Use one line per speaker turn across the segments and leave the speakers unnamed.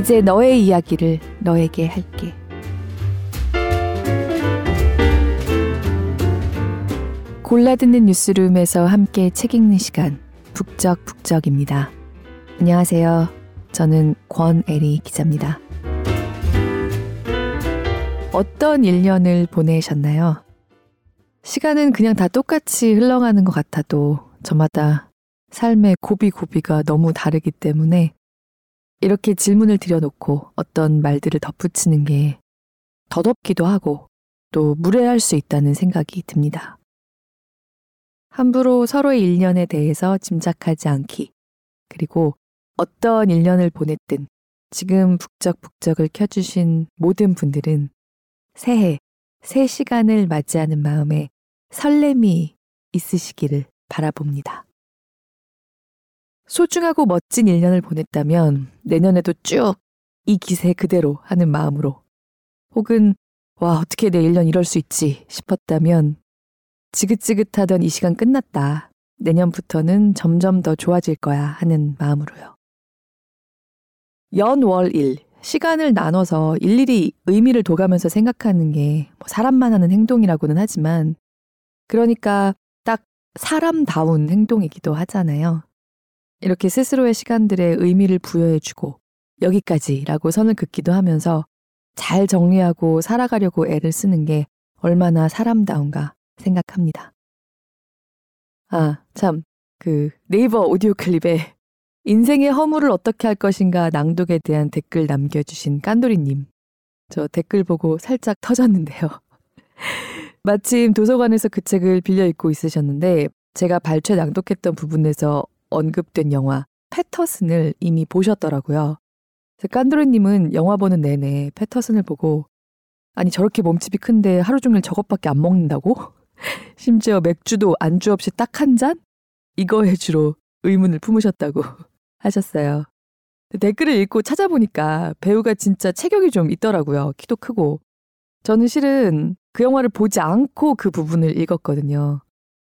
이제 너의 이야기를 너에게 할게. 골라 듣는 뉴스룸에서 함께 책 읽는 시간 북적북적입니다. 안녕하세요. 저는 권애리 기자입니다. 어떤 1년을 보내셨나요? 시간은 그냥 다 똑같이 흘러가는 것 같아도 저마다 삶의 고비고비가 너무 다르기 때문에 이렇게 질문을 드려놓고 어떤 말들을 덧붙이는 게 더덥기도 하고 또 무례할 수 있다는 생각이 듭니다. 함부로 서로의 일년에 대해서 짐작하지 않기, 그리고 어떤 일년을 보냈든 지금 북적북적을 켜주신 모든 분들은 새해, 새 시간을 맞이하는 마음에 설렘이 있으시기를 바라봅니다. 소중하고 멋진 1년을 보냈다면 내년에도 쭉 이 기세 그대로 하는 마음으로 혹은 와, 어떻게 내 1년 이럴 수 있지 싶었다면 지긋지긋하던 이 시간 끝났다. 내년부터는 점점 더 좋아질 거야 하는 마음으로요. 연월 일 시간을 나눠서 일일이 의미를 둬가면서 생각하는 게뭐 사람만 하는 행동이라고는 하지만 그러니까 딱 사람다운 행동이기도 하잖아요. 이렇게 스스로의 시간들의 의미를 부여해주고 여기까지라고 선을 긋기도 하면서 잘 정리하고 살아가려고 애를 쓰는 게 얼마나 사람다운가 생각합니다. 아, 참, 그 네이버 오디오 클립에 인생의 허물을 어떻게 할 것인가 낭독에 대한 댓글 남겨주신 깐돌이님. 저 댓글 보고 살짝 터졌는데요. 마침 도서관에서 그 책을 빌려 읽고 있으셨는데 제가 발췌 낭독했던 부분에서 언급된 영화 패터슨을 이미 보셨더라고요. 깐도르님은 영화 보는 내내 패터슨을 보고 아니 저렇게 몸집이 큰데 하루 종일 저것밖에 안 먹는다고? 심지어 맥주도 안주 없이 딱 한 잔? 이거에 주로 의문을 품으셨다고 하셨어요. 댓글을 읽고 찾아보니까 배우가 진짜 체격이 좀 있더라고요. 키도 크고. 저는 실은 그 영화를 보지 않고 그 부분을 읽었거든요.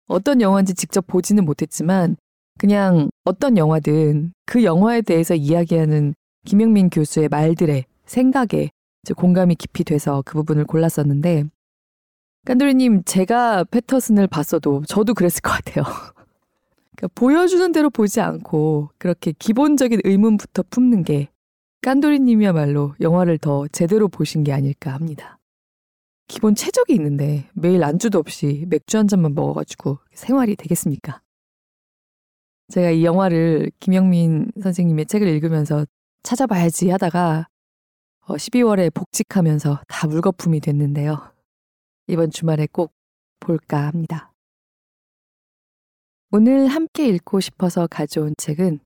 어떤 영화인지 직접 보지는 못했지만 그냥 어떤 영화든 그 영화에 대해서 이야기하는 김영민 교수의 말들에 생각에 공감이 깊이 돼서 그 부분을 골랐었는데 깐돌이님 제가 패터슨을 봤어도 저도 그랬을 것 같아요. 그러니까 보여주는 대로 보지 않고 그렇게 기본적인 의문부터 품는 게 깐돌이님이야말로 영화를 더 제대로 보신 게 아닐까 합니다. 기본 최적이 있는데 매일 안주도 없이 맥주 한 잔만 먹어가지고 생활이 되겠습니까? 제가 이 영화를 김영민 선생님의 책을 읽으면서 찾아봐야지 하다가 12월에 어, 복직하면서 다 물거품이 됐는데요. 이번 주말에 꼭 볼까 합니다. 오늘 함께 읽고 싶어서 가져온 책은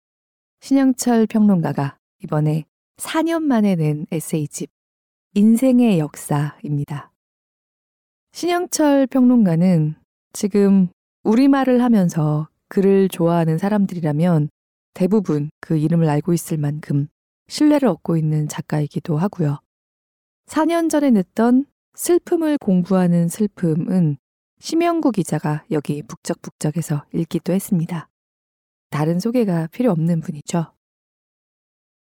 신영철 평론가가 이번에 4년 만에 낸 에세이집 인생의 역사입니다. 신영철 평론가는 지금 우리말을 하면서 그를 좋아하는 사람들이라면 대부분 그 이름을 알고 있을 만큼 신뢰를 얻고 있는 작가이기도 하고요. 4년 전에 냈던 슬픔을 공부하는 슬픔은 심영구 기자가 여기 북적북적에서 읽기도 했습니다. 다른 소개가 필요 없는 분이죠.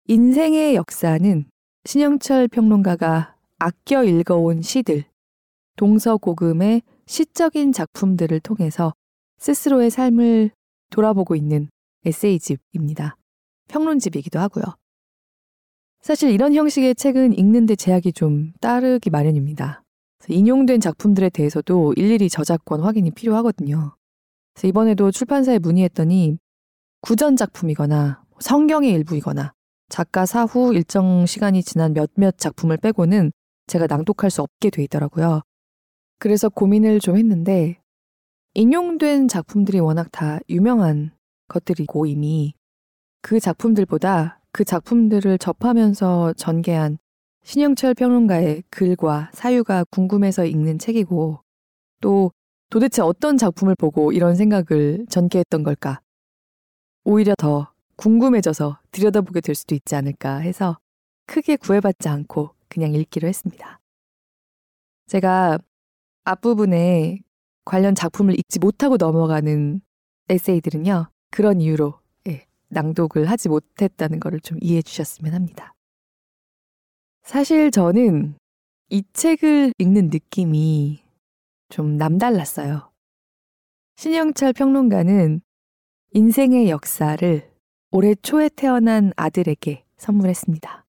인생의 역사는 신영철 평론가가 아껴 읽어온 시들, 동서고금의 시적인 작품들을 통해서 스스로의 삶을 돌아보고 있는 에세이집입니다. 평론집이기도 하고요. 사실 이런 형식의 책은 읽는데 제약이 좀 따르기 마련입니다. 인용된 작품들에 대해서도 일일이 저작권 확인이 필요하거든요. 그래서 이번에도 출판사에 문의했더니 구전 작품이거나 성경의 일부이거나 작가 사후 일정 시간이 지난 몇몇 작품을 빼고는 제가 낭독할 수 없게 돼 있더라고요. 그래서 고민을 좀 했는데 인용된 작품들이 워낙 다 유명한 것들이고 이미 그 작품들보다 그 작품들을 접하면서 전개한 신영철 평론가의 글과 사유가 궁금해서 읽는 책이고 또 도대체 어떤 작품을 보고 이런 생각을 전개했던 걸까? 오히려 더 궁금해져서 들여다보게 될 수도 있지 않을까 해서 크게 구애받지 않고 그냥 읽기로 했습니다. 제가 앞부분에 관련 작품을 읽지 못하고 넘어가는 에세이들은요. 그런 이유로 예, 낭독을 하지 못했다는 것을 좀 이해해 주셨으면 합니다. 사실 저는 이 책을 읽는 느낌이 좀 남달랐어요. 신영철 평론가는 인생의 역사를 올해 초에 태어난 아들에게 선물했습니다.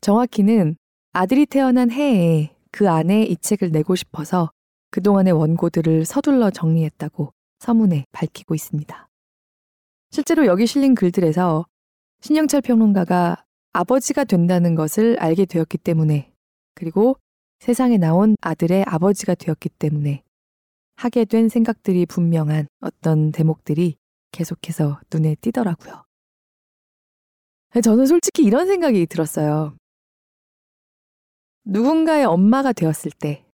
정확히는 아들이 태어난 해에 그 안에 이 책을 내고 싶어서 그동안의 원고들을 서둘러 정리했다고 서문에 밝히고 있습니다. 실제로 여기 실린 글들에서 신영철 평론가가 아버지가 된다는 것을 알게 되었기 때문에 그리고 세상에 나온 아들의 아버지가 되었기 때문에 하게 된 생각들이 분명한 어떤 대목들이 계속해서 눈에 띄더라고요. 저는 솔직히 이런 생각이 들었어요. 누군가의 엄마가 되었을 때,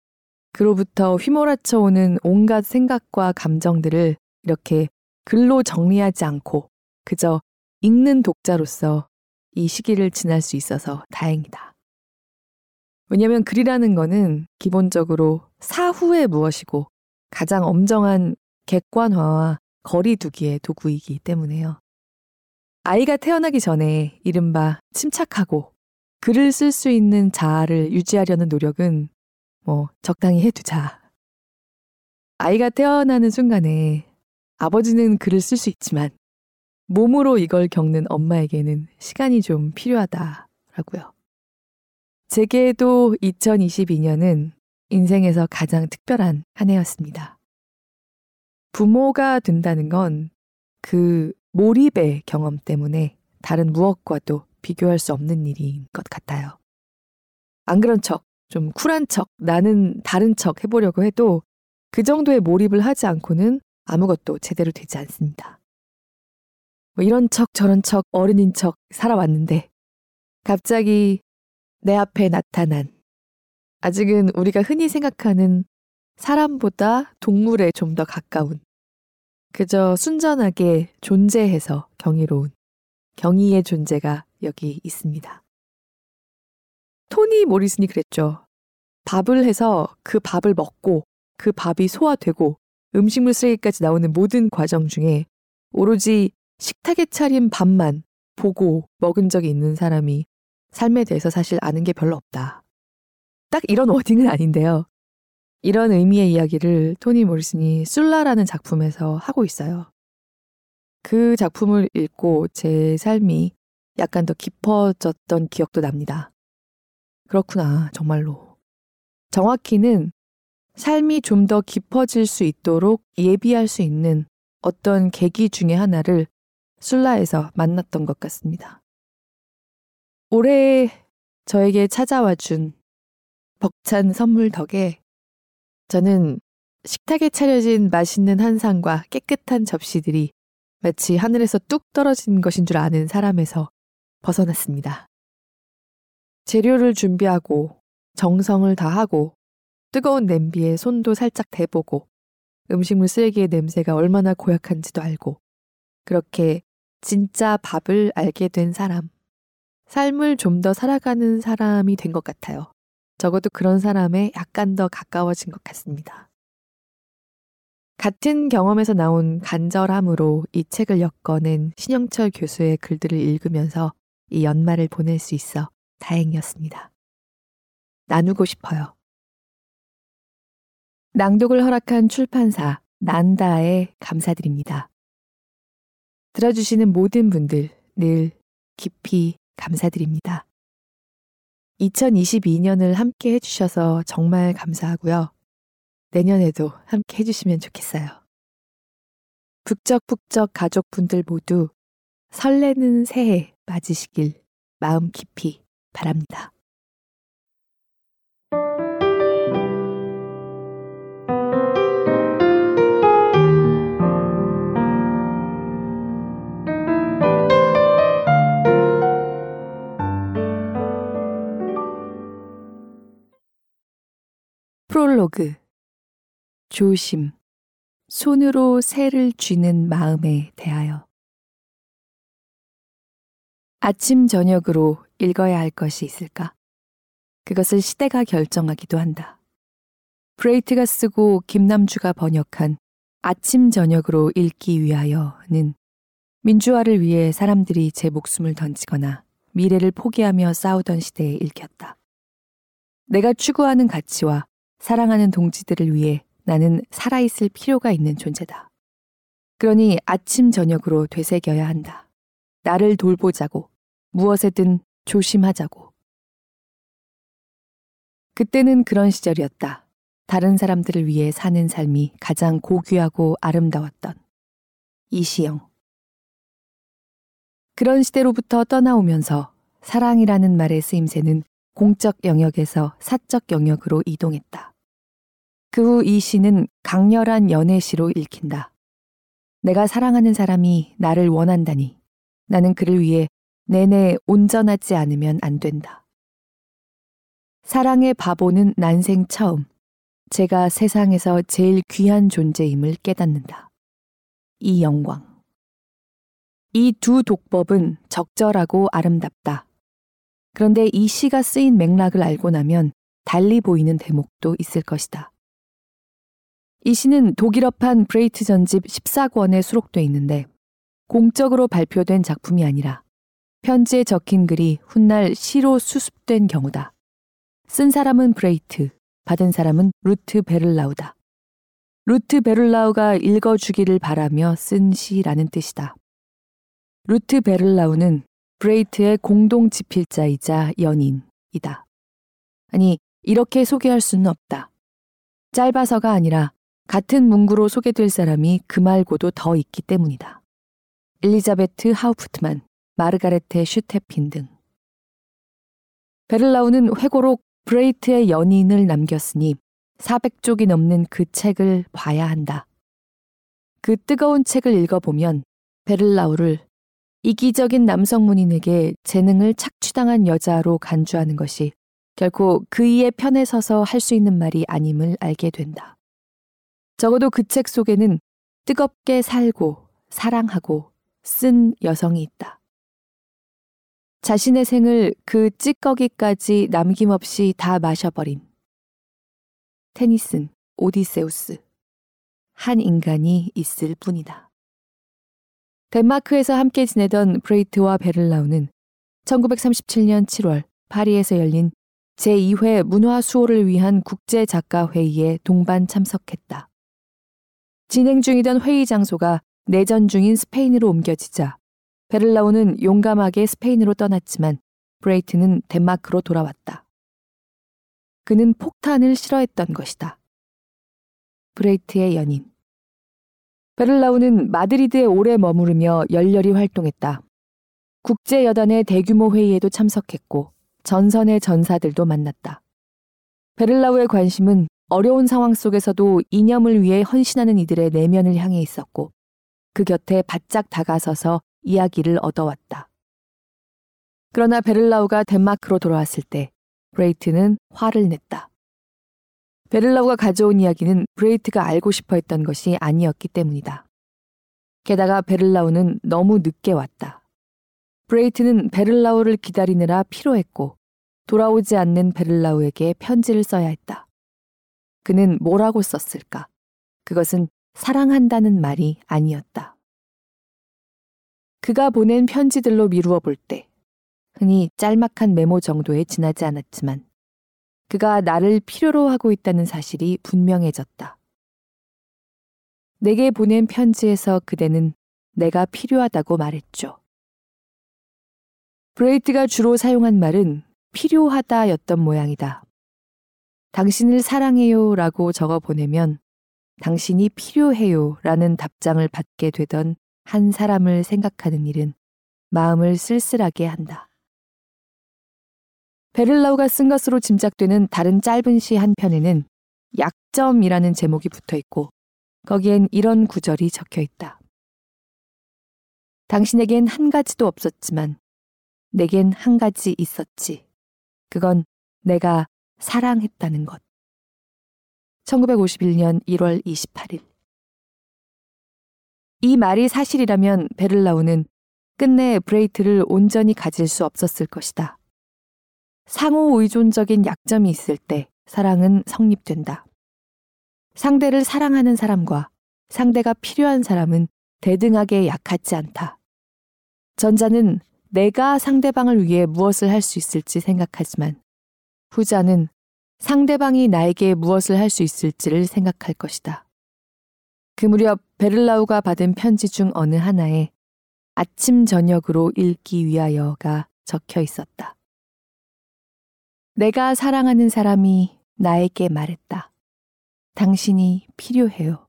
그로부터 휘몰아쳐 오는 온갖 생각과 감정들을 이렇게 글로 정리하지 않고 그저 읽는 독자로서 이 시기를 지날 수 있어서 다행이다. 왜냐하면 글이라는 거는 기본적으로 사후에 무엇이고 가장 엄정한 객관화와 거리두기의 도구이기 때문에요. 아이가 태어나기 전에 이른바 침착하고 글을 쓸 수 있는 자아를 유지하려는 노력은 뭐 적당히 해두자. 아이가 태어나는 순간에 아버지는 글을 쓸 수 있지만 몸으로 이걸 겪는 엄마에게는 시간이 좀 필요하다라고요. 제게도 2022년은 인생에서 가장 특별한 한 해였습니다. 부모가 된다는 건 그 몰입의 경험 때문에 다른 무엇과도 비교할 수 없는 일인 것 같아요. 안 그런 척, 좀 쿨한 척, 나는 다른 척 해보려고 해도 그 정도의 몰입을 하지 않고는 아무것도 제대로 되지 않습니다. 뭐 이런 척 저런 척 어른인 척 살아왔는데 갑자기 내 앞에 나타난 아직은 우리가 흔히 생각하는 사람보다 동물에 좀 더 가까운 그저 순전하게 존재해서 경이로운 경이의 존재가 여기 있습니다. 토니 모리슨이 그랬죠. 밥을 해서 그 밥을 먹고 그 밥이 소화되고 음식물 쓰레기까지 나오는 모든 과정 중에 오로지 식탁에 차린 밥만 보고 먹은 적이 있는 사람이 삶에 대해서 사실 아는 게 별로 없다. 딱 이런 워딩은 아닌데요. 이런 의미의 이야기를 토니 모리슨이 술라라는 작품에서 하고 있어요. 그 작품을 읽고 제 삶이 약간 더 깊어졌던 기억도 납니다. 그렇구나, 정말로. 정확히는 삶이 좀 더 깊어질 수 있도록 예비할 수 있는 어떤 계기 중의 하나를 술라에서 만났던 것 같습니다. 올해 저에게 찾아와 준 벅찬 선물 덕에 저는 식탁에 차려진 맛있는 한상과 깨끗한 접시들이 마치 하늘에서 뚝 떨어진 것인 줄 아는 사람에서 벗어났습니다. 재료를 준비하고 정성을 다하고 뜨거운 냄비에 손도 살짝 대보고 음식물 쓰레기의 냄새가 얼마나 고약한지도 알고 그렇게 진짜 밥을 알게 된 사람. 삶을 좀 더 살아가는 사람이 된 것 같아요. 적어도 그런 사람에 약간 더 가까워진 것 같습니다. 같은 경험에서 나온 간절함으로 이 책을 엮어낸 신영철 교수의 글들을 읽으면서 이 연말을 보낼 수 있어 다행이었습니다. 나누고 싶어요. 낭독을 허락한 출판사 난다에 감사드립니다. 들어주시는 모든 분들 늘 깊이 감사드립니다. 2022년을 함께 해주셔서 정말 감사하고요. 내년에도 함께 해주시면 좋겠어요. 북적북적 가족분들 모두 설레는 새해 맞으시길 마음 깊이 바랍니다. 프롤로그 조심 손으로 새를 쥐는 마음에 대하여 아침 저녁으로 읽어야 할 것이 있을까? 그것을 시대가 결정하기도 한다. 브레이트가 쓰고 김남주가 번역한 아침 저녁으로 읽기 위하여는 민주화를 위해 사람들이 제 목숨을 던지거나 미래를 포기하며 싸우던 시대에 읽혔다. 내가 추구하는 가치와 사랑하는 동지들을 위해 나는 살아있을 필요가 있는 존재다. 그러니 아침 저녁으로 되새겨야 한다. 나를 돌보자고, 무엇에든 조심하자고. 그때는 그런 시절이었다. 다른 사람들을 위해 사는 삶이 가장 고귀하고 아름다웠던 이시영. 그런 시대로부터 떠나오면서 사랑이라는 말의 쓰임새는 공적 영역에서 사적 영역으로 이동했다. 그 후 이 시는 강렬한 연애시로 읽힌다. 내가 사랑하는 사람이 나를 원한다니 나는 그를 위해 내내 온전하지 않으면 안 된다. 사랑의 바보는 난생 처음 제가 세상에서 제일 귀한 존재임을 깨닫는다. 이 영광. 이 두 독법은 적절하고 아름답다. 그런데 이 시가 쓰인 맥락을 알고 나면 달리 보이는 대목도 있을 것이다. 이 시는 독일어판 브레히트 전집 14권에 수록돼 있는데 공적으로 발표된 작품이 아니라 편지에 적힌 글이 훗날 시로 수습된 경우다. 쓴 사람은 브레히트, 받은 사람은 루트 베를라우다. 루트 베를라우가 읽어주기를 바라며 쓴 시라는 뜻이다. 루트 베를라우는 브레히트의 공동 집필자이자 연인이다. 아니, 이렇게 소개할 수는 없다. 짧아서가 아니라 같은 문구로 소개될 사람이 그 말고도 더 있기 때문이다. 엘리자베트 하우프트만, 마르가레테 슈테핀 등. 베를라우는 회고록 브레히트의 연인을 남겼으니 400쪽이 넘는 그 책을 봐야 한다. 그 뜨거운 책을 읽어보면 베를라우를 이기적인 남성 문인에게 재능을 착취당한 여자로 간주하는 것이 결코 그이의 편에 서서 할 수 있는 말이 아님을 알게 된다. 적어도 그 책 속에는 뜨겁게 살고 사랑하고 쓴 여성이 있다. 자신의 생을 그 찌꺼기까지 남김없이 다 마셔버린 테니슨 오디세우스 한 인간이 있을 뿐이다. 덴마크에서 함께 지내던 브레히트와 베를라우는 1937년 7월 파리에서 열린 제2회 문화 수호를 위한 국제 작가 회의에 동반 참석했다. 진행 중이던 회의 장소가 내전 중인 스페인으로 옮겨지자 베를라우는 용감하게 스페인으로 떠났지만 브레히트는 덴마크로 돌아왔다. 그는 폭탄을 싫어했던 것이다. 브레히트의 연인. 베를라우는 마드리드에 오래 머무르며 열렬히 활동했다. 국제여단의 대규모 회의에도 참석했고 전선의 전사들도 만났다. 베를라우의 관심은 어려운 상황 속에서도 이념을 위해 헌신하는 이들의 내면을 향해 있었고 그 곁에 바짝 다가서서 이야기를 얻어왔다. 그러나 베를라우가 덴마크로 돌아왔을 때 브레히트는 화를 냈다. 베를라우가 가져온 이야기는 브레히트가 알고 싶어 했던 것이 아니었기 때문이다. 게다가 베를라우는 너무 늦게 왔다. 브레히트는 베를라우를 기다리느라 피로했고 돌아오지 않는 베를라우에게 편지를 써야 했다. 그는 뭐라고 썼을까? 그것은 사랑한다는 말이 아니었다. 그가 보낸 편지들로 미루어 볼 때, 흔히 짤막한 메모 정도에 지나지 않았지만, 그가 나를 필요로 하고 있다는 사실이 분명해졌다. 내게 보낸 편지에서 그대는 내가 필요하다고 말했죠. 브레이트가 주로 사용한 말은 필요하다였던 모양이다. 당신을 사랑해요 라고 적어 보내면 당신이 필요해요 라는 답장을 받게 되던 한 사람을 생각하는 일은 마음을 쓸쓸하게 한다. 베를라우가 쓴 것으로 짐작되는 다른 짧은 시 한 편에는 약점이라는 제목이 붙어 있고 거기엔 이런 구절이 적혀 있다. 당신에겐 한 가지도 없었지만 내겐 한 가지 있었지. 그건 내가 사랑했다는 것. 1951년 1월 28일. 이 말이 사실이라면 베를라우는 끝내 브레히트를 온전히 가질 수 없었을 것이다. 상호 의존적인 약점이 있을 때 사랑은 성립된다. 상대를 사랑하는 사람과 상대가 필요한 사람은 대등하게 약하지 않다. 전자는 내가 상대방을 위해 무엇을 할 수 있을지 생각하지만 후자는 상대방이 나에게 무엇을 할 수 있을지를 생각할 것이다. 그 무렵 베를라우가 받은 편지 중 어느 하나에 아침 저녁으로 읽기 위하여가 적혀 있었다. 내가 사랑하는 사람이 나에게 말했다. 당신이 필요해요.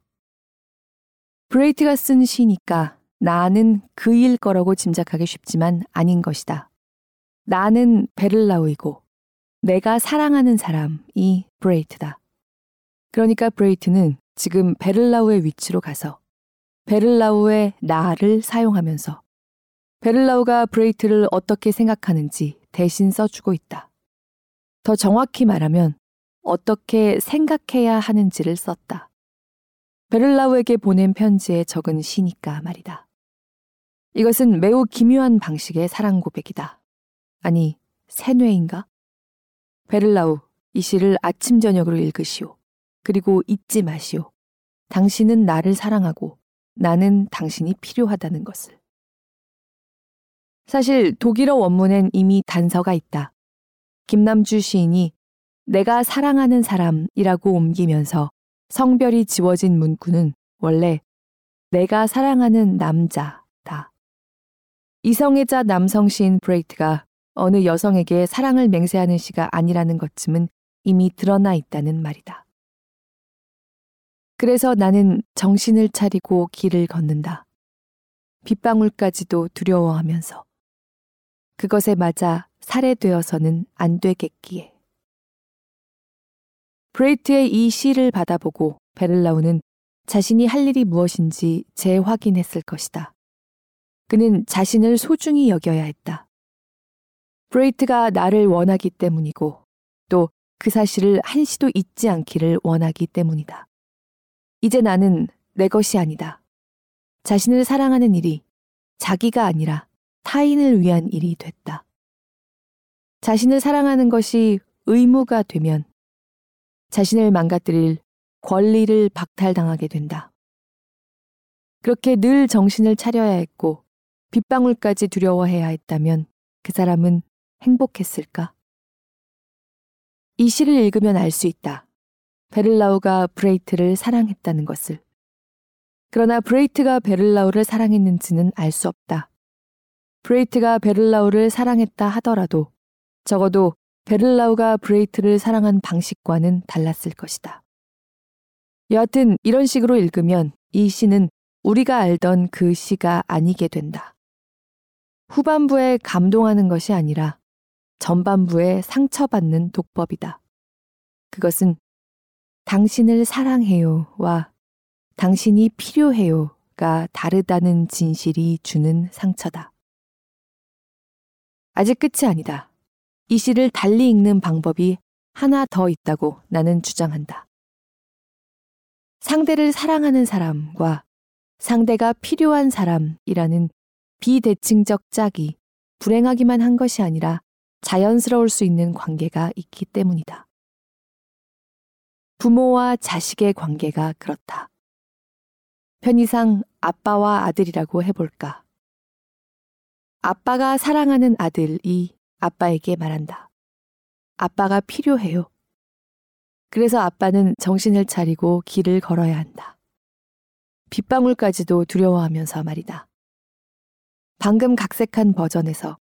브레히트가 쓴 시니까 나는 그일 거라고 짐작하기 쉽지만 아닌 것이다. 나는 베를라우이고 내가 사랑하는 사람이 브레히트다. 그러니까 브레히트는 지금 베를라우의 위치로 가서 베를라우의 나를 사용하면서 베를라우가 브레히트를 어떻게 생각하는지 대신 써주고 있다. 더 정확히 말하면 어떻게 생각해야 하는지를 썼다. 베를라우에게 보낸 편지에 적은 시니까 말이다. 이것은 매우 기묘한 방식의 사랑 고백이다. 아니, 세뇌인가? 베를라우, 이 시를 아침 저녁으로 읽으시오. 그리고 잊지 마시오. 당신은 나를 사랑하고 나는 당신이 필요하다는 것을. 사실 독일어 원문엔 이미 단서가 있다. 김남주 시인이 내가 사랑하는 사람이라고 옮기면서 성별이 지워진 문구는 원래 내가 사랑하는 남자다. 이성애자 남성 시인 브레이트가 어느 여성에게 사랑을 맹세하는 시가 아니라는 것쯤은 이미 드러나 있다는 말이다. 그래서 나는 정신을 차리고 길을 걷는다. 빗방울까지도 두려워하면서. 그것에 맞아 살해되어서는 안 되겠기에. 브레히트의 이 시를 받아보고 베를라우는 자신이 할 일이 무엇인지 재확인했을 것이다. 그는 자신을 소중히 여겨야 했다. 브레히트가 나를 원하기 때문이고 또 그 사실을 한시도 잊지 않기를 원하기 때문이다. 이제 나는 내 것이 아니다. 자신을 사랑하는 일이 자기가 아니라 타인을 위한 일이 됐다. 자신을 사랑하는 것이 의무가 되면 자신을 망가뜨릴 권리를 박탈당하게 된다. 그렇게 늘 정신을 차려야 했고 빗방울까지 두려워해야 했다면 그 사람은 행복했을까? 이 시를 읽으면 알 수 있다. 베를라우가 브레히트를 사랑했다는 것을. 그러나 브레히트가 베를라우를 사랑했는지는 알 수 없다. 브레히트가 베를라우를 사랑했다 하더라도 적어도 베를라우가 브레히트를 사랑한 방식과는 달랐을 것이다. 여하튼 이런 식으로 읽으면 이 시는 우리가 알던 그 시가 아니게 된다. 후반부에 감동하는 것이 아니라 전반부에 상처받는 독법이다. 그것은 당신을 사랑해요와 당신이 필요해요가 다르다는 진실이 주는 상처다. 아직 끝이 아니다. 이 시를 달리 읽는 방법이 하나 더 있다고 나는 주장한다. 상대를 사랑하는 사람과 상대가 필요한 사람이라는 비대칭적 짝이 불행하기만 한 것이 아니라 자연스러울 수 있는 관계가 있기 때문이다. 부모와 자식의 관계가 그렇다. 편의상 아빠와 아들이라고 해볼까. 아빠가 사랑하는 아들이 아빠에게 말한다. 아빠가 필요해요. 그래서 아빠는 정신을 차리고 길을 걸어야 한다. 빗방울까지도 두려워하면서 말이다. 방금 각색한 버전에서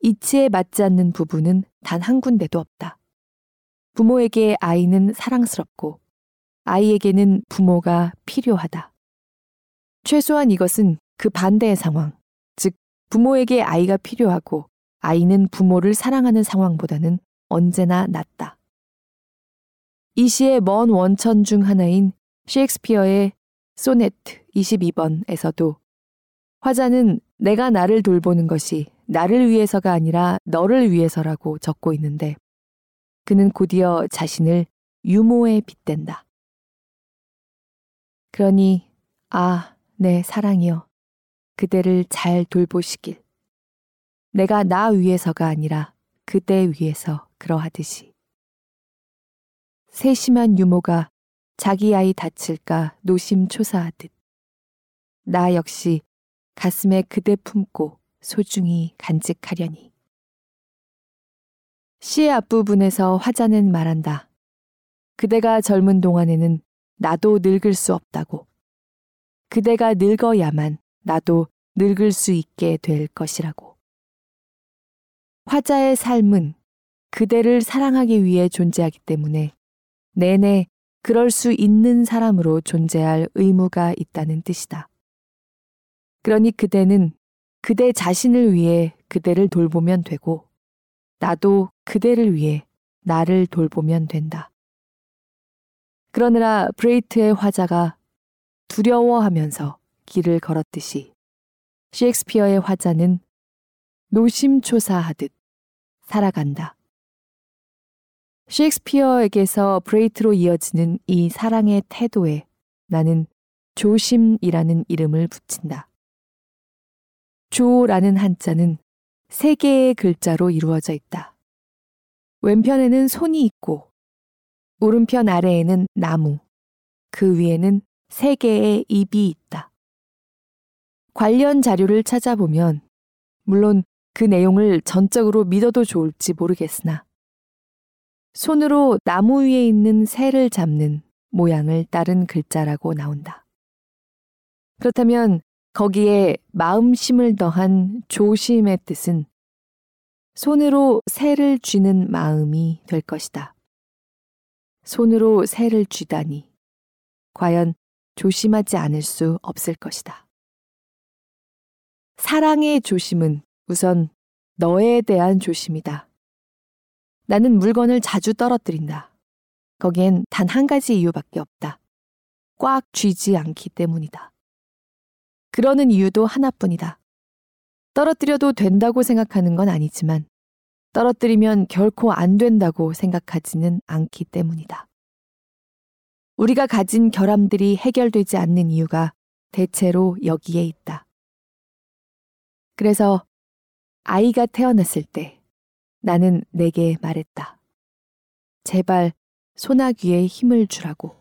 이치에 맞지 않는 부분은 단 한 군데도 없다. 부모에게 아이는 사랑스럽고 아이에게는 부모가 필요하다. 최소한 이것은 그 반대의 상황, 즉 부모에게 아이가 필요하고 아이는 부모를 사랑하는 상황보다는 언제나 낫다. 이 시의 먼 원천 중 하나인 셰익스피어의 소네트 22번에서도 화자는 내가 나를 돌보는 것이 나를 위해서가 아니라 너를 위해서라고 적고 있는데 그는 곧이어 자신을 유모에 빗댄다. 그러니 아, 내 사랑이여 그대를 잘 돌보시길. 내가 나 위해서가 아니라 그대 위해서 그러하듯이. 세심한 유모가 자기 아이 다칠까 노심초사하듯. 나 역시 가슴에 그대 품고 소중히 간직하려니. 시의 앞부분에서 화자는 말한다. 그대가 젊은 동안에는 나도 늙을 수 없다고. 그대가 늙어야만 나도 늙을 수 있게 될 것이라고. 화자의 삶은 그대를 사랑하기 위해 존재하기 때문에 내내 그럴 수 있는 사람으로 존재할 의무가 있다는 뜻이다. 그러니 그대는 그대 자신을 위해 그대를 돌보면 되고, 나도 그대를 위해 나를 돌보면 된다. 그러느라 브레이트의 화자가 두려워하면서 길을 걸었듯이 셰익스피어의 화자는 노심초사하듯 살아간다. 셰익스피어에게서 브레히트로 이어지는 이 사랑의 태도에 나는 조심이라는 이름을 붙인다. 조라는 한자는 세 개의 글자로 이루어져 있다. 왼편에는 손이 있고, 오른편 아래에는 나무, 그 위에는 세 개의 입이 있다. 관련 자료를 찾아보면, 물론 그 내용을 전적으로 믿어도 좋을지 모르겠으나, 손으로 나무 위에 있는 새를 잡는 모양을 따른 글자라고 나온다. 그렇다면 거기에 마음심을 더한 조심의 뜻은 손으로 새를 쥐는 마음이 될 것이다. 손으로 새를 쥐다니 과연 조심하지 않을 수 없을 것이다. 사랑의 조심은 우선 너에 대한 조심이다. 나는 물건을 자주 떨어뜨린다. 거기엔 단 한 가지 이유밖에 없다. 꽉 쥐지 않기 때문이다. 그러는 이유도 하나뿐이다. 떨어뜨려도 된다고 생각하는 건 아니지만 떨어뜨리면 결코 안 된다고 생각하지는 않기 때문이다. 우리가 가진 결함들이 해결되지 않는 이유가 대체로 여기에 있다. 그래서 아이가 태어났을 때 나는 내게 말했다. 제발 소나귀에 힘을 주라고.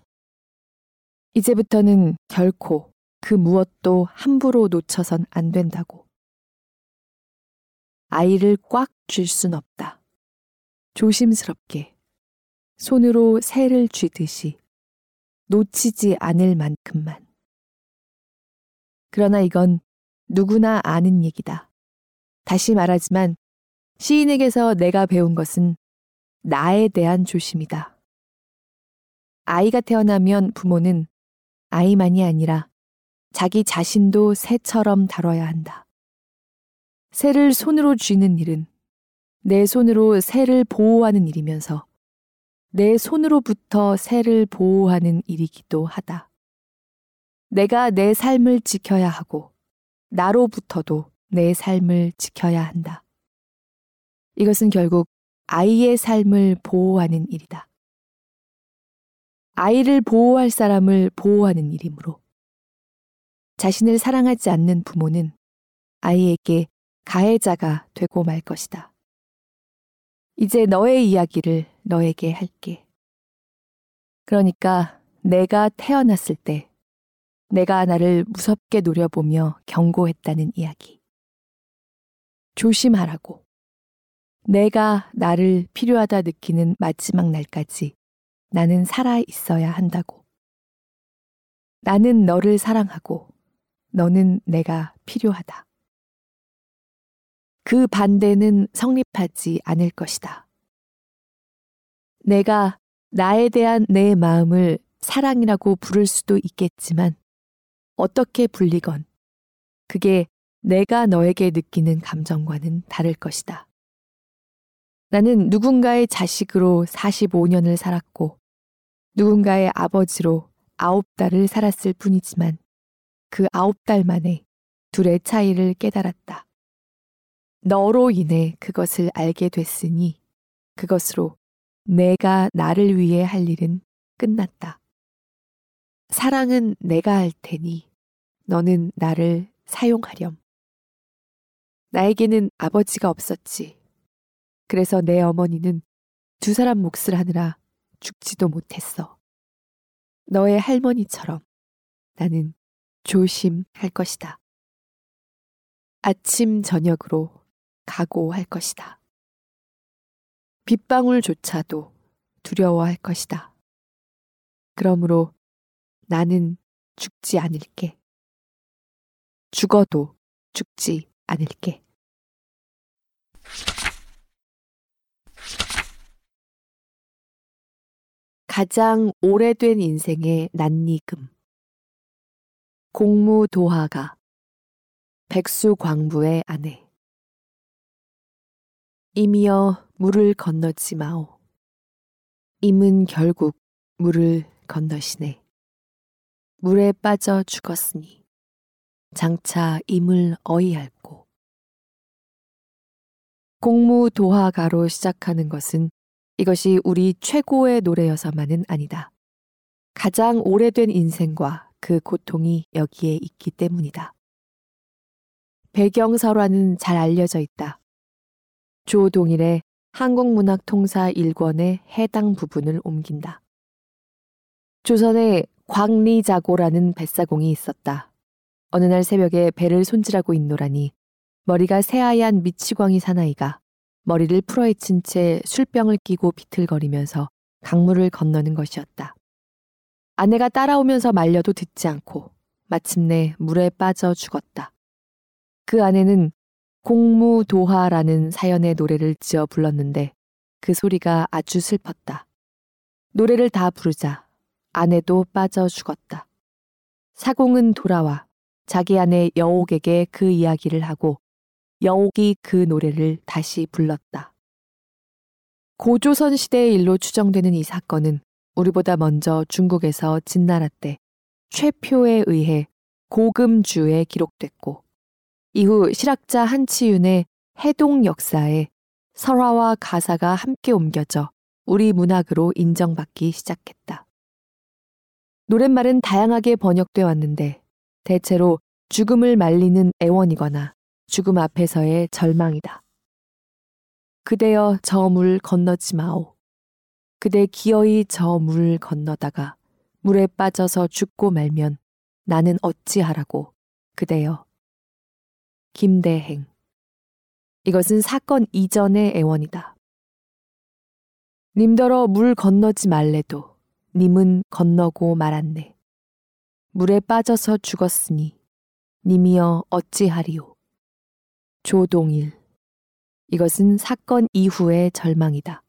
이제부터는 결코 그 무엇도 함부로 놓쳐선 안 된다고. 아이를 꽉쥘순 없다. 조심스럽게 손으로 새를 쥐듯이 놓치지 않을 만큼만. 그러나 이건 누구나 아는 얘기다. 다시 말하지만 시인에게서 내가 배운 것은 나에 대한 조심이다. 아이가 태어나면 부모는 아이만이 아니라 자기 자신도 새처럼 다뤄야 한다. 새를 손으로 쥐는 일은 내 손으로 새를 보호하는 일이면서 내 손으로부터 새를 보호하는 일이기도 하다. 내가 내 삶을 지켜야 하고 나로부터도 내 삶을 지켜야 한다. 이것은 결국 아이의 삶을 보호하는 일이다. 아이를 보호할 사람을 보호하는 일이므로 자신을 사랑하지 않는 부모는 아이에게 가해자가 되고 말 것이다. 이제 너의 이야기를 너에게 할게. 그러니까 내가 태어났을 때 내가 나를 무섭게 노려보며 경고했다는 이야기. 조심하라고. 내가 나를 필요하다 느끼는 마지막 날까지 나는 살아 있어야 한다고. 나는 너를 사랑하고 너는 내가 필요하다. 그 반대는 성립하지 않을 것이다. 내가 나에 대한 내 마음을 사랑이라고 부를 수도 있겠지만 어떻게 불리건 그게 내가 너에게 느끼는 감정과는 다를 것이다. 나는 누군가의 자식으로 45년을 살았고 누군가의 아버지로 아홉 달을 살았을 뿐이지만 그 아홉 달 만에 둘의 차이를 깨달았다. 너로 인해 그것을 알게 됐으니 그것으로 내가 나를 위해 할 일은 끝났다. 사랑은 내가 할 테니 너는 나를 사용하렴. 나에게는 아버지가 없었지. 그래서 내 어머니는 두 사람 몫을 하느라 죽지도 못했어. 너의 할머니처럼 나는 조심할 것이다. 아침 저녁으로 각오할 것이다. 빗방울조차도 두려워할 것이다. 그러므로 나는 죽지 않을게. 죽어도 죽지 않을게. 가장 오래된 인생의 낯익음. 공무도하가 백수광부의 아내. 임이여 물을 건너지 마오. 임은 결국 물을 건너시네. 물에 빠져 죽었으니 장차 임을 어이할고. 공무도하가로 시작하는 것은 이것이 우리 최고의 노래여서만은 아니다. 가장 오래된 인생과 그 고통이 여기에 있기 때문이다. 배경설화는 잘 알려져 있다. 조동일의 한국문학통사 1권의 해당 부분을 옮긴다. 조선에 광리자고라는 뱃사공이 있었다. 어느 날 새벽에 배를 손질하고 있노라니 머리가 새하얀 미치광이 사나이가 머리를 풀어헤친 채 술병을 끼고 비틀거리면서 강물을 건너는 것이었다. 아내가 따라오면서 말려도 듣지 않고 마침내 물에 빠져 죽었다. 그 아내는 공무도하라는 사연의 노래를 지어 불렀는데 그 소리가 아주 슬펐다. 노래를 다 부르자 아내도 빠져 죽었다. 사공은 돌아와 자기 아내 여옥에게 그 이야기를 하고 여옥이 그 노래를 다시 불렀다. 고조선 시대의 일로 추정되는 이 사건은 우리보다 먼저 중국에서 진나라 때 최표에 의해 고금주에 기록됐고 이후 실학자 한치윤의 해동 역사에 설화와 가사가 함께 옮겨져 우리 문학으로 인정받기 시작했다. 노랫말은 다양하게 번역돼 왔는데 대체로 죽음을 말리는 애원이거나 죽음 앞에서의 절망이다. 그대여 저 물 건너지 마오. 그대 기어이 저 물 건너다가 물에 빠져서 죽고 말면 나는 어찌하라고 그대여. 김대행. 이것은 사건 이전의 애원이다. 님더러 물 건너지 말래도 님은 건너고 말았네. 물에 빠져서 죽었으니 님이여 어찌하리오. 조동일. 이것은 사건 이후의 절망이다.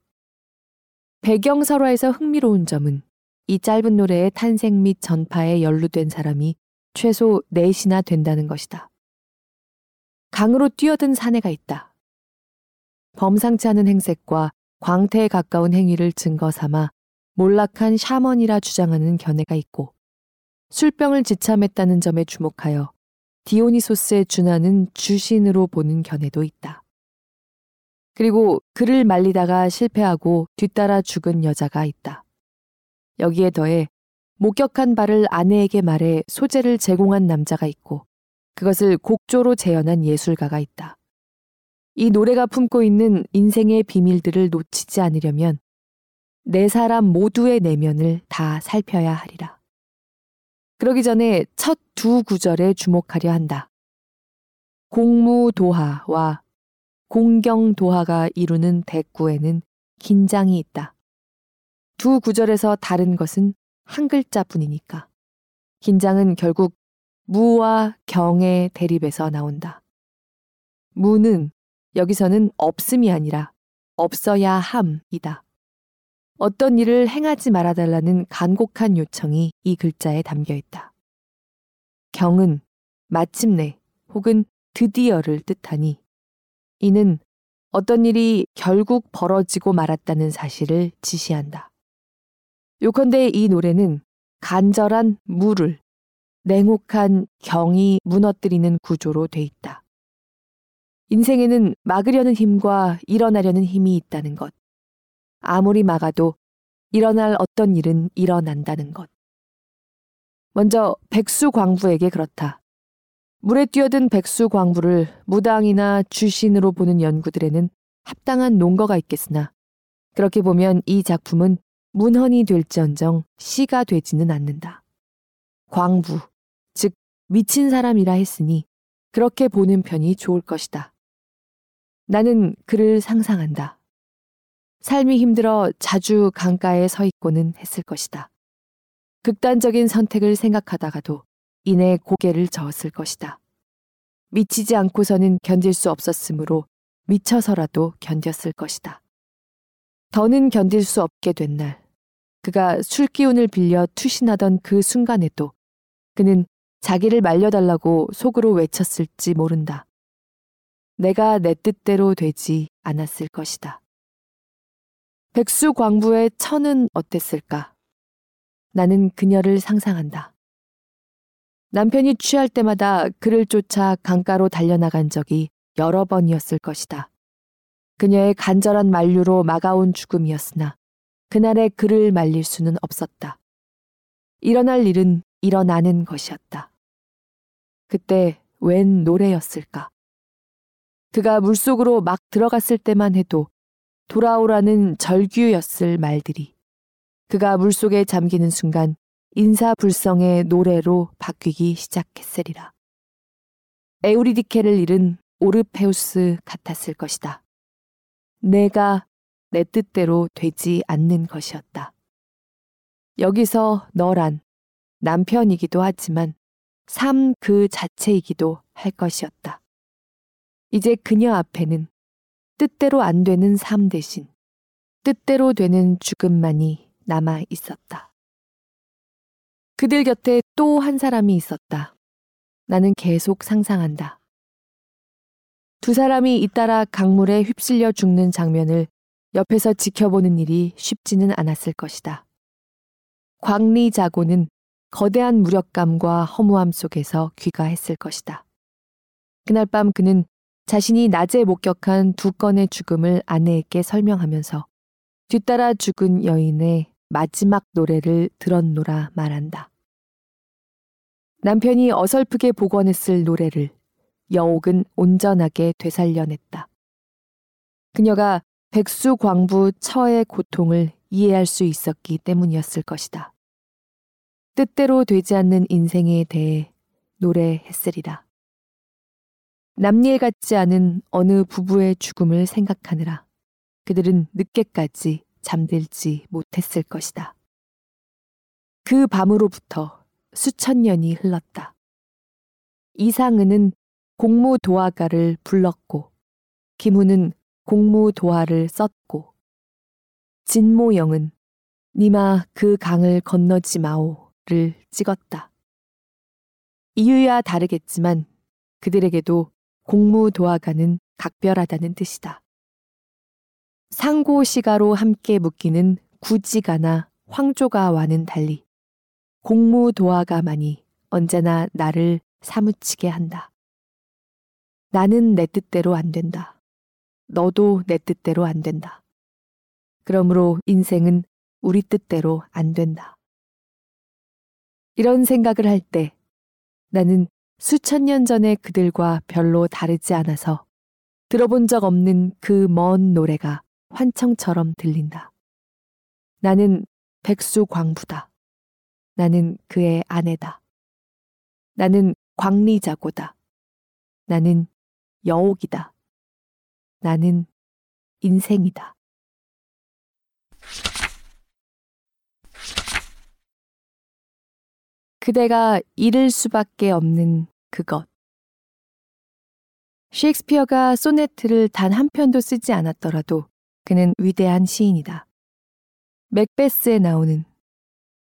배경설화에서 흥미로운 점은 이 짧은 노래의 탄생 및 전파에 연루된 사람이 최소 넷이나 된다는 것이다. 강으로 뛰어든 사내가 있다. 범상치 않은 행색과 광태에 가까운 행위를 증거 삼아 몰락한 샤먼이라 주장하는 견해가 있고 술병을 지참했다는 점에 주목하여 디오니소스에 준하는 주신으로 보는 견해도 있다. 그리고 그를 말리다가 실패하고 뒤따라 죽은 여자가 있다. 여기에 더해 목격한 바를 아내에게 말해 소재를 제공한 남자가 있고 그것을 곡조로 재현한 예술가가 있다. 이 노래가 품고 있는 인생의 비밀들을 놓치지 않으려면 네 사람 모두의 내면을 다 살펴야 하리라. 그러기 전에 첫 두 구절에 주목하려 한다. 공무도하와 공경도하가 이루는 대구에는 긴장이 있다. 두 구절에서 다른 것은 한 글자뿐이니까. 긴장은 결국 무와 경의 대립에서 나온다. 무는 여기서는 없음이 아니라 없어야 함이다. 어떤 일을 행하지 말아달라는 간곡한 요청이 이 글자에 담겨 있다. 경은 마침내 혹은 드디어를 뜻하니 이는 어떤 일이 결국 벌어지고 말았다는 사실을 지시한다. 요컨대 이 노래는 간절한 무를 냉혹한 경이 무너뜨리는 구조로 돼 있다. 인생에는 막으려는 힘과 일어나려는 힘이 있다는 것. 아무리 막아도 일어날 어떤 일은 일어난다는 것. 먼저 백수광부에게 그렇다. 물에 뛰어든 백수광부를 무당이나 주신으로 보는 연구들에는 합당한 논거가 있겠으나 그렇게 보면 이 작품은 문헌이 될지언정 시가 되지는 않는다. 광부, 즉 미친 사람이라 했으니 그렇게 보는 편이 좋을 것이다. 나는 그를 상상한다. 삶이 힘들어 자주 강가에 서 있고는 했을 것이다. 극단적인 선택을 생각하다가도 이내 고개를 저었을 것이다. 미치지 않고서는 견딜 수 없었으므로 미쳐서라도 견뎠을 것이다. 더는 견딜 수 없게 된 날, 그가 술 기운을 빌려 투신하던 그 순간에도 그는 자기를 말려달라고 속으로 외쳤을지 모른다. 내가 내 뜻대로 되지 않았을 것이다. 백수 광부의 천은 어땠을까? 나는 그녀를 상상한다. 남편이 취할 때마다 그를 쫓아 강가로 달려나간 적이 여러 번이었을 것이다. 그녀의 간절한 만류로 막아온 죽음이었으나 그날의 그를 말릴 수는 없었다. 일어날 일은 일어나는 것이었다. 그때 웬 노래였을까? 그가 물속으로 막 들어갔을 때만 해도 돌아오라는 절규였을 말들이 그가 물속에 잠기는 순간 인사불성의 노래로 바뀌기 시작했으리라. 에우리디케를 잃은 오르페우스 같았을 것이다. 내가 내 뜻대로 되지 않는 것이었다. 여기서 너란 남편이기도 하지만 삶 그 자체이기도 할 것이었다. 이제 그녀 앞에는 뜻대로 안 되는 삶 대신 뜻대로 되는 죽음만이 남아 있었다. 그들 곁에 또 한 사람이 있었다. 나는 계속 상상한다. 두 사람이 잇따라 강물에 휩쓸려 죽는 장면을 옆에서 지켜보는 일이 쉽지는 않았을 것이다. 광리 자고는 거대한 무력감과 허무함 속에서 귀가했을 것이다. 그날 밤 그는 자신이 낮에 목격한 두 건의 죽음을 아내에게 설명하면서 뒤따라 죽은 여인의 마지막 노래를 들었노라 말한다. 남편이 어설프게 복원했을 노래를 여옥은 온전하게 되살려냈다. 그녀가 백수광부 처의 고통을 이해할 수 있었기 때문이었을 것이다. 뜻대로 되지 않는 인생에 대해 노래했으리라. 남일 같지 않은 어느 부부의 죽음을 생각하느라 그들은 늦게까지 잠들지 못했을 것이다. 그 밤으로부터 수천 년이 흘렀다. 이상은은 공무도화가를 불렀고 김우는 공무도화를 썼고 진모영은 니마 그 강을 건너지 마오를 찍었다. 이유야 다르겠지만 그들에게도 공무 도화가는 각별하다는 뜻이다. 상고시가로 함께 묶이는 구지가나 황조가와는 달리 공무 도화가만이 언제나 나를 사무치게 한다. 나는 내 뜻대로 안 된다. 너도 내 뜻대로 안 된다. 그러므로 인생은 우리 뜻대로 안 된다. 이런 생각을 할 때 나는 수천 년 전의 그들과 별로 다르지 않아서 들어본 적 없는 그 먼 노래가 환청처럼 들린다. 나는 백수 광부다. 나는 그의 아내다. 나는 광리자고다. 나는 여옥이다. 나는 인생이다. 그대가 잃을 수밖에 없는 그것. 셰익스피어가 소네트를 단 한 편도 쓰지 않았더라도 그는 위대한 시인이다. 맥베스에 나오는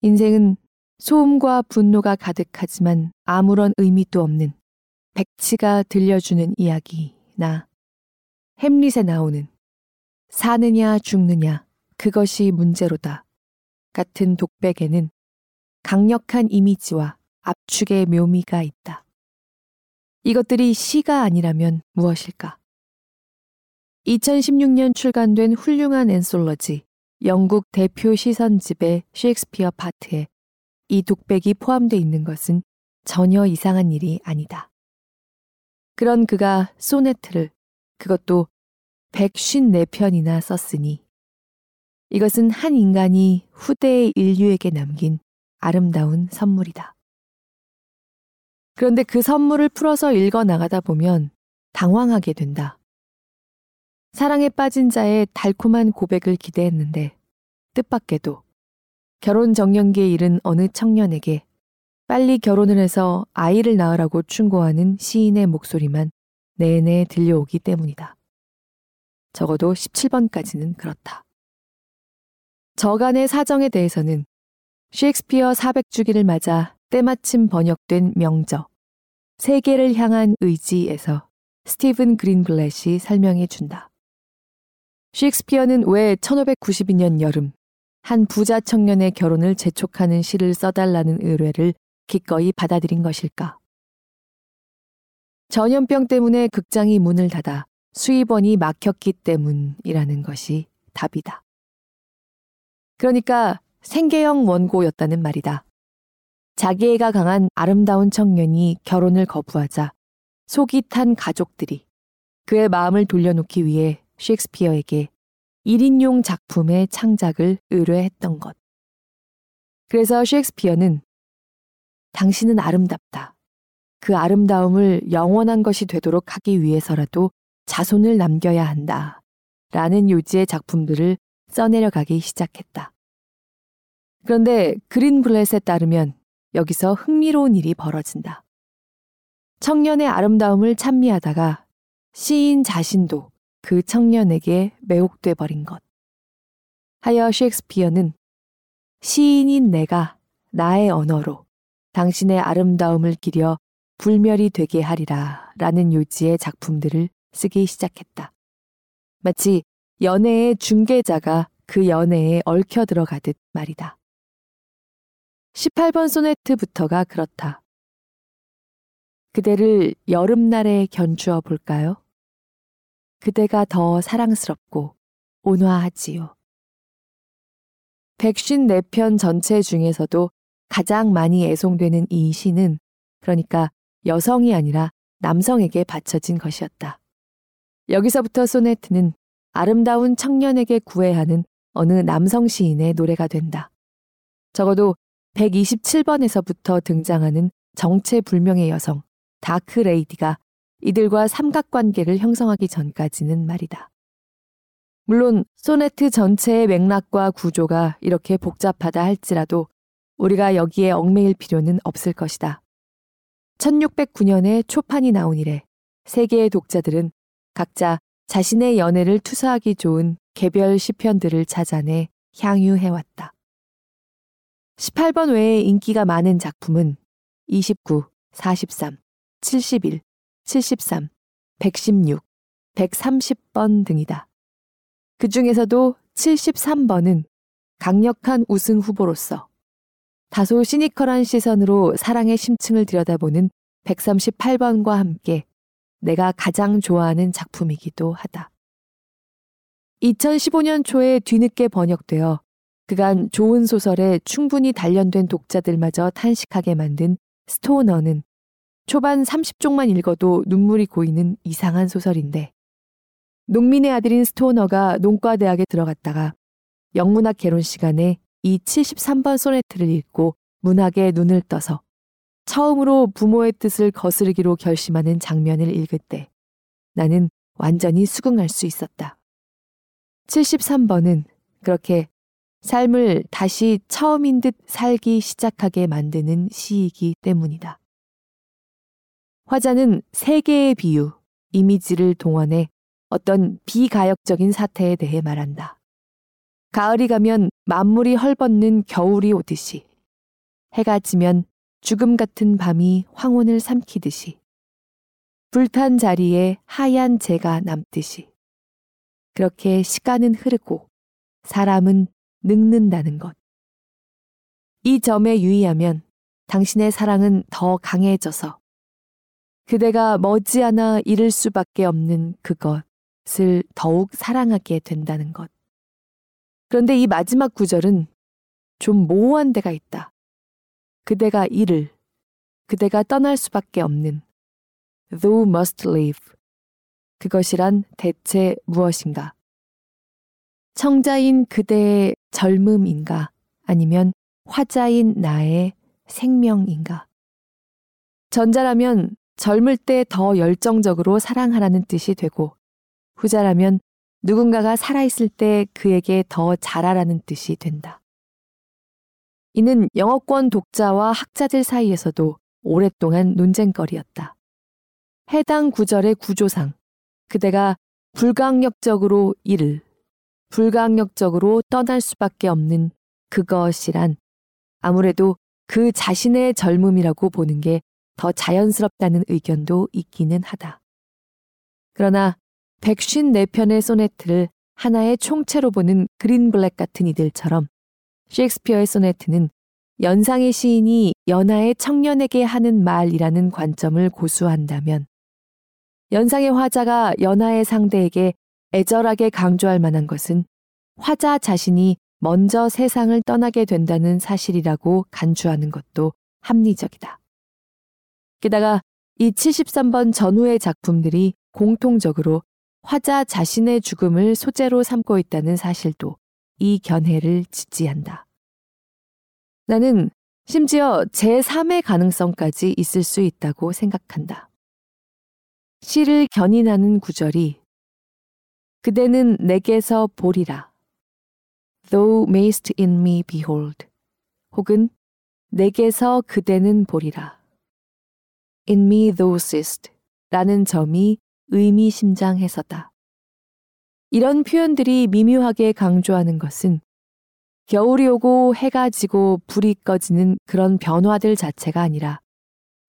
인생은 소음과 분노가 가득하지만 아무런 의미도 없는 백치가 들려주는 이야기나 햄릿에 나오는 사느냐 죽느냐 그것이 문제로다 같은 독백에는 강력한 이미지와 압축의 묘미가 있다. 이것들이 시가 아니라면 무엇일까? 2016년 출간된 훌륭한 앤솔러지 영국 대표 시선집의 셰익스피어 파트에 이 독백이 포함되어 있는 것은 전혀 이상한 일이 아니다. 그런 그가 소네트를 그것도 154편이나 썼으니 이것은 한 인간이 후대의 인류에게 남긴 아름다운 선물이다. 그런데 그 선물을 풀어서 읽어 나가다 보면 당황하게 된다. 사랑에 빠진 자의 달콤한 고백을 기대했는데 뜻밖에도 결혼 정년기에 이른 어느 청년에게 빨리 결혼을 해서 아이를 낳으라고 충고하는 시인의 목소리만 내내 들려오기 때문이다. 적어도 17번까지는 그렇다. 저간의 사정에 대해서는 셰익스피어 400주기를 맞아 때마침 번역된 명저, 세계를 향한 의지에서 스티븐 그린블렛이 설명해 준다. 셰익스피어는 왜 1592년 여름 한 부자 청년의 결혼을 재촉하는 시를 써달라는 의뢰를 기꺼이 받아들인 것일까? 전염병 때문에 극장이 문을 닫아 수입원이 막혔기 때문이라는 것이 답이다. 그러니까 생계형 원고였다는 말이다. 자기애가 강한 아름다운 청년이 결혼을 거부하자 속이 탄 가족들이 그의 마음을 돌려놓기 위해 셰익스피어에게 1인용 작품의 창작을 의뢰했던 것. 그래서 셰익스피어는 당신은 아름답다. 그 아름다움을 영원한 것이 되도록 하기 위해서라도 자손을 남겨야 한다. 라는 요지의 작품들을 써내려가기 시작했다. 그런데 그린블렛에 따르면 여기서 흥미로운 일이 벌어진다. 청년의 아름다움을 찬미하다가 시인 자신도 그 청년에게 매혹돼 버린 것. 하여 셰익스피어는 시인인 내가 나의 언어로 당신의 아름다움을 기려 불멸이 되게 하리라 라는 요지의 작품들을 쓰기 시작했다. 마치 연애의 중개자가 그 연애에 얽혀 들어가듯 말이다. 18번 소네트부터가 그렇다. 그대를 여름날에 견주어 볼까요? 그대가 더 사랑스럽고 온화하지요. 154편 전체 중에서도 가장 많이 애송되는 이 시는 그러니까 여성이 아니라 남성에게 바쳐진 것이었다. 여기서부터 소네트는 아름다운 청년에게 구애하는 어느 남성 시인의 노래가 된다. 적어도 127번에서부터 등장하는 정체불명의 여성, Dark Lady가 이들과 삼각관계를 형성하기 전까지는 말이다. 물론 소네트 전체의 맥락과 구조가 이렇게 복잡하다 할지라도 우리가 여기에 얽매일 필요는 없을 것이다. 1609년에 초판이 나온 이래 세계의 독자들은 각자 자신의 연애를 투사하기 좋은 개별 시편들을 찾아내 향유해왔다. 18번 외에 인기가 많은 작품은 29, 43, 71, 73, 116, 130번 등이다. 그 중에서도 73번은 강력한 우승 후보로서 다소 시니컬한 시선으로 사랑의 심층을 들여다보는 138번과 함께 내가 가장 좋아하는 작품이기도 하다. 2015년 초에 뒤늦게 번역되어 그간 좋은 소설에 충분히 단련된 독자들마저 탄식하게 만든 스토너는 초반 30쪽만 읽어도 눈물이 고이는 이상한 소설인데 농민의 아들인 스토너가 농과대학에 들어갔다가 영문학 개론 시간에 이 73번 소네트를 읽고 문학에 눈을 떠서 처음으로 부모의 뜻을 거스르기로 결심하는 장면을 읽을 때 나는 완전히 수긍할 수 있었다. 73번은 그렇게 삶을 다시 처음인 듯 살기 시작하게 만드는 시이기 때문이다. 화자는 세 개의 비유, 이미지를 동원해 어떤 비가역적인 사태에 대해 말한다. 가을이 가면 만물이 헐벗는 겨울이 오듯이, 해가 지면 죽음 같은 밤이 황혼을 삼키듯이, 불탄 자리에 하얀 재가 남듯이, 그렇게 시간은 흐르고 사람은 늙는다는 것. 이 점에 유의하면 당신의 사랑은 더 강해져서 그대가 머지않아 잃을 수밖에 없는 그것을 더욱 사랑하게 된다는 것. 그런데 이 마지막 구절은 좀 모호한 데가 있다. 그대가 잃을, 그대가 떠날 수밖에 없는 thou must leave. 그것이란 대체 무엇인가? 청자인 그대의 젊음인가? 아니면 화자인 나의 생명인가? 전자라면 젊을 때 더 열정적으로 사랑하라는 뜻이 되고 후자라면 누군가가 살아있을 때 그에게 더 잘하라는 뜻이 된다. 이는 영어권 독자와 학자들 사이에서도 오랫동안 논쟁거리였다. 해당 구절의 구조상 그대가 불강력적으로 이를 불강력적으로 떠날 수밖에 없는 그것이란 아무래도 그 자신의 젊음이라고 보는 게 더 자연스럽다는 의견도 있기는 하다. 그러나 154편의 소네트를 하나의 총체로 보는 그린블랙 같은 이들처럼 셰익스피어의 소네트는 연상의 시인이 연하의 청년에게 하는 말이라는 관점을 고수한다면 연상의 화자가 연하의 상대에게 애절하게 강조할 만한 것은 화자 자신이 먼저 세상을 떠나게 된다는 사실이라고 간주하는 것도 합리적이다. 게다가 이 73번 전후의 작품들이 공통적으로 화자 자신의 죽음을 소재로 삼고 있다는 사실도 이 견해를 지지한다. 나는 심지어 제3의 가능성까지 있을 수 있다고 생각한다. 시를 견인하는 구절이 그대는 내게서 보리라. Thou mayst in me behold. 혹은 내게서 그대는 보리라. In me thou seest. 라는 점이 의미심장해서다. 이런 표현들이 미묘하게 강조하는 것은 겨울이 오고 해가 지고 불이 꺼지는 그런 변화들 자체가 아니라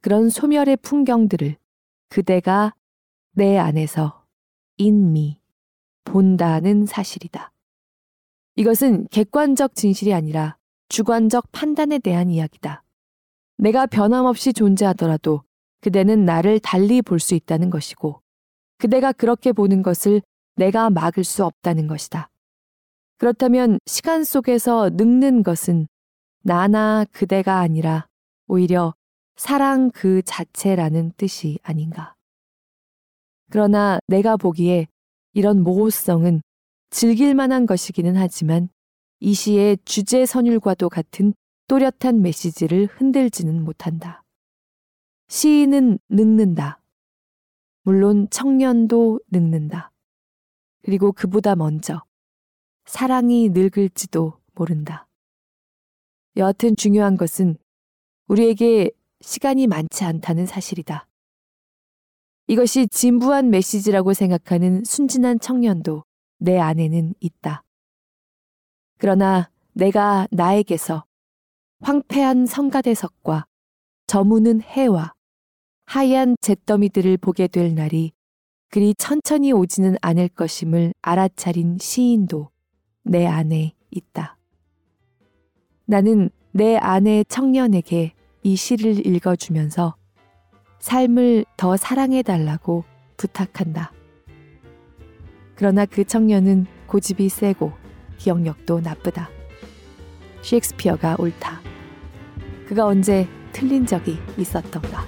그런 소멸의 풍경들을 그대가 내 안에서 인미 본다는 사실이다. 이것은 객관적 진실이 아니라 주관적 판단에 대한 이야기다. 내가 변함없이 존재하더라도 그대는 나를 달리 볼 수 있다는 것이고 그대가 그렇게 보는 것을 내가 막을 수 없다는 것이다. 그렇다면 시간 속에서 늙는 것은 나나 그대가 아니라 오히려 사랑 그 자체라는 뜻이 아닌가. 그러나 내가 보기에 이런 모호성은 즐길 만한 것이기는 하지만 이 시의 주제 선율과도 같은 또렷한 메시지를 흔들지는 못한다. 시인은 늙는다. 물론 청년도 늙는다. 그리고 그보다 먼저 사랑이 늙을지도 모른다. 여하튼 중요한 것은 우리에게 시간이 많지 않다는 사실이다. 이것이 진부한 메시지라고 생각하는 순진한 청년도 내 안에는 있다. 그러나 내가 나에게서 황폐한 성가대석과 저무는 해와 하얀 잿더미들을 보게 될 날이 그리 천천히 오지는 않을 것임을 알아차린 시인도 내 안에 있다. 나는 내 아내 청년에게 이 시를 읽어주면서 삶을 더 사랑해달라고 부탁한다. 그러나 그 청년은 고집이 세고 기억력도 나쁘다. 셰익스피어가 옳다. 그가 언제 틀린 적이 있었던가.